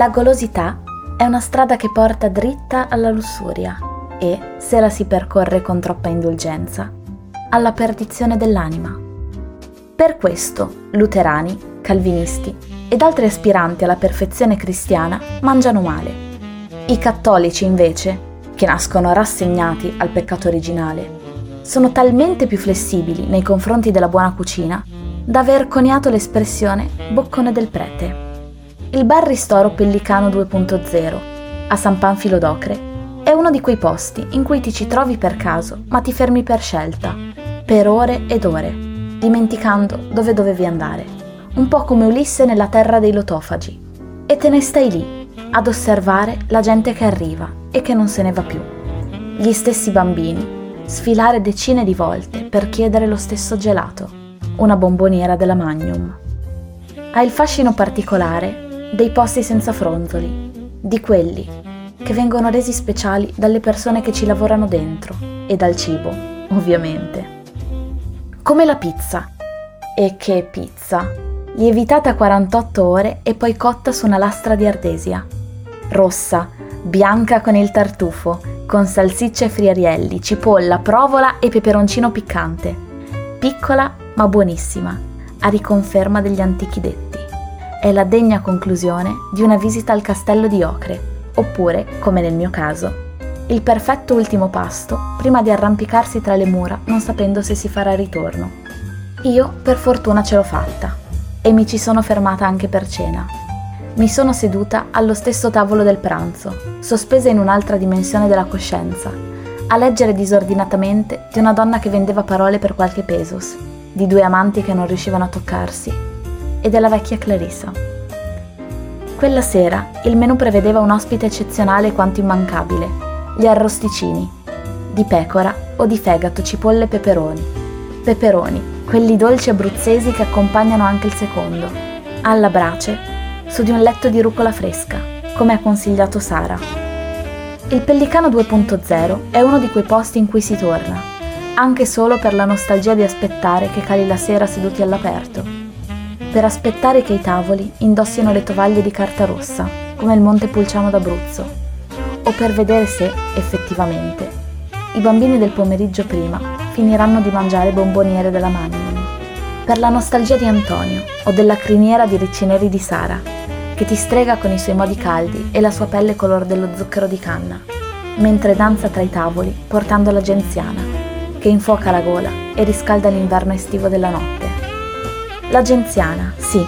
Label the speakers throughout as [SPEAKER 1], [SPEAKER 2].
[SPEAKER 1] La golosità è una strada che porta dritta alla lussuria e, se la si percorre con troppa indulgenza, alla perdizione dell'anima. Per questo, luterani, calvinisti ed altri aspiranti alla perfezione cristiana mangiano male. I cattolici, invece, che nascono rassegnati al peccato originale, sono talmente più flessibili nei confronti della buona cucina da aver coniato l'espressione boccone del prete. Il bar Ristoro Pellicano 2.0 a San Panfilo d'Ocre è uno di quei posti in cui ti ci trovi per caso, ma ti fermi per scelta, per ore ed ore, dimenticando dove dovevi andare, un po' come Ulisse nella terra dei lotofagi. E te ne stai lì, ad osservare la gente che arriva e che non se ne va più. Gli stessi bambini, sfilare decine di volte per chiedere lo stesso gelato, una bomboniera della Magnum. Ha il fascino particolare dei posti senza fronzoli, di quelli che vengono resi speciali dalle persone che ci lavorano dentro e dal cibo, ovviamente. Come la pizza. E che pizza! Lievitata a 48 ore e poi cotta su una lastra di ardesia. Rossa, bianca con il tartufo, con salsicce e friarielli, cipolla, provola e peperoncino piccante. Piccola ma buonissima, a riconferma degli antichi detti. È la degna conclusione di una visita al castello di Ocre, oppure, come nel mio caso, il perfetto ultimo pasto prima di arrampicarsi tra le mura non sapendo se si farà ritorno. Io per fortuna ce l'ho fatta e mi ci sono fermata anche per cena mi sono seduta allo stesso tavolo del pranzo, sospesa in un'altra dimensione della coscienza, a leggere disordinatamente di una donna che vendeva parole per qualche pesos, di due amanti che non riuscivano a toccarsi e della vecchia Clarissa. Quella sera il menù prevedeva un ospite eccezionale quanto immancabile, gli arrosticini, di pecora o di fegato, cipolle e peperoni. Peperoni, quelli dolci abruzzesi che accompagnano anche il secondo. Alla brace su di un letto di rucola fresca, come ha consigliato Sara. Il Pellicano 2.0 è uno di quei posti in cui si torna, anche solo per la nostalgia di aspettare che cali la sera seduti all'aperto, per aspettare che i tavoli indossino le tovaglie di carta rossa, come il Monte Pulciano d'Abruzzo, o per vedere se, effettivamente, i bambini del pomeriggio prima finiranno di mangiare bomboniere della Magnum, per la nostalgia di Antonio o della criniera di ricci neri di Sara, che ti strega con i suoi modi caldi e la sua pelle color dello zucchero di canna, mentre danza tra i tavoli portando la genziana, che infuoca la gola e riscalda l'inverno estivo della notte. La genziana, sì,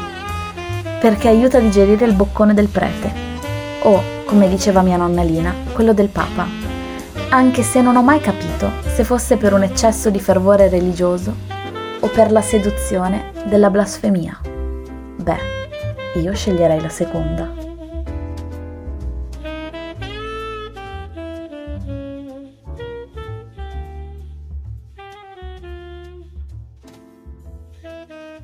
[SPEAKER 1] perché aiuta a digerire il boccone del prete, o, come diceva mia nonna Lina, quello del Papa, anche se non ho mai capito se fosse per un eccesso di fervore religioso o per la seduzione della blasfemia. Beh, io sceglierei la seconda.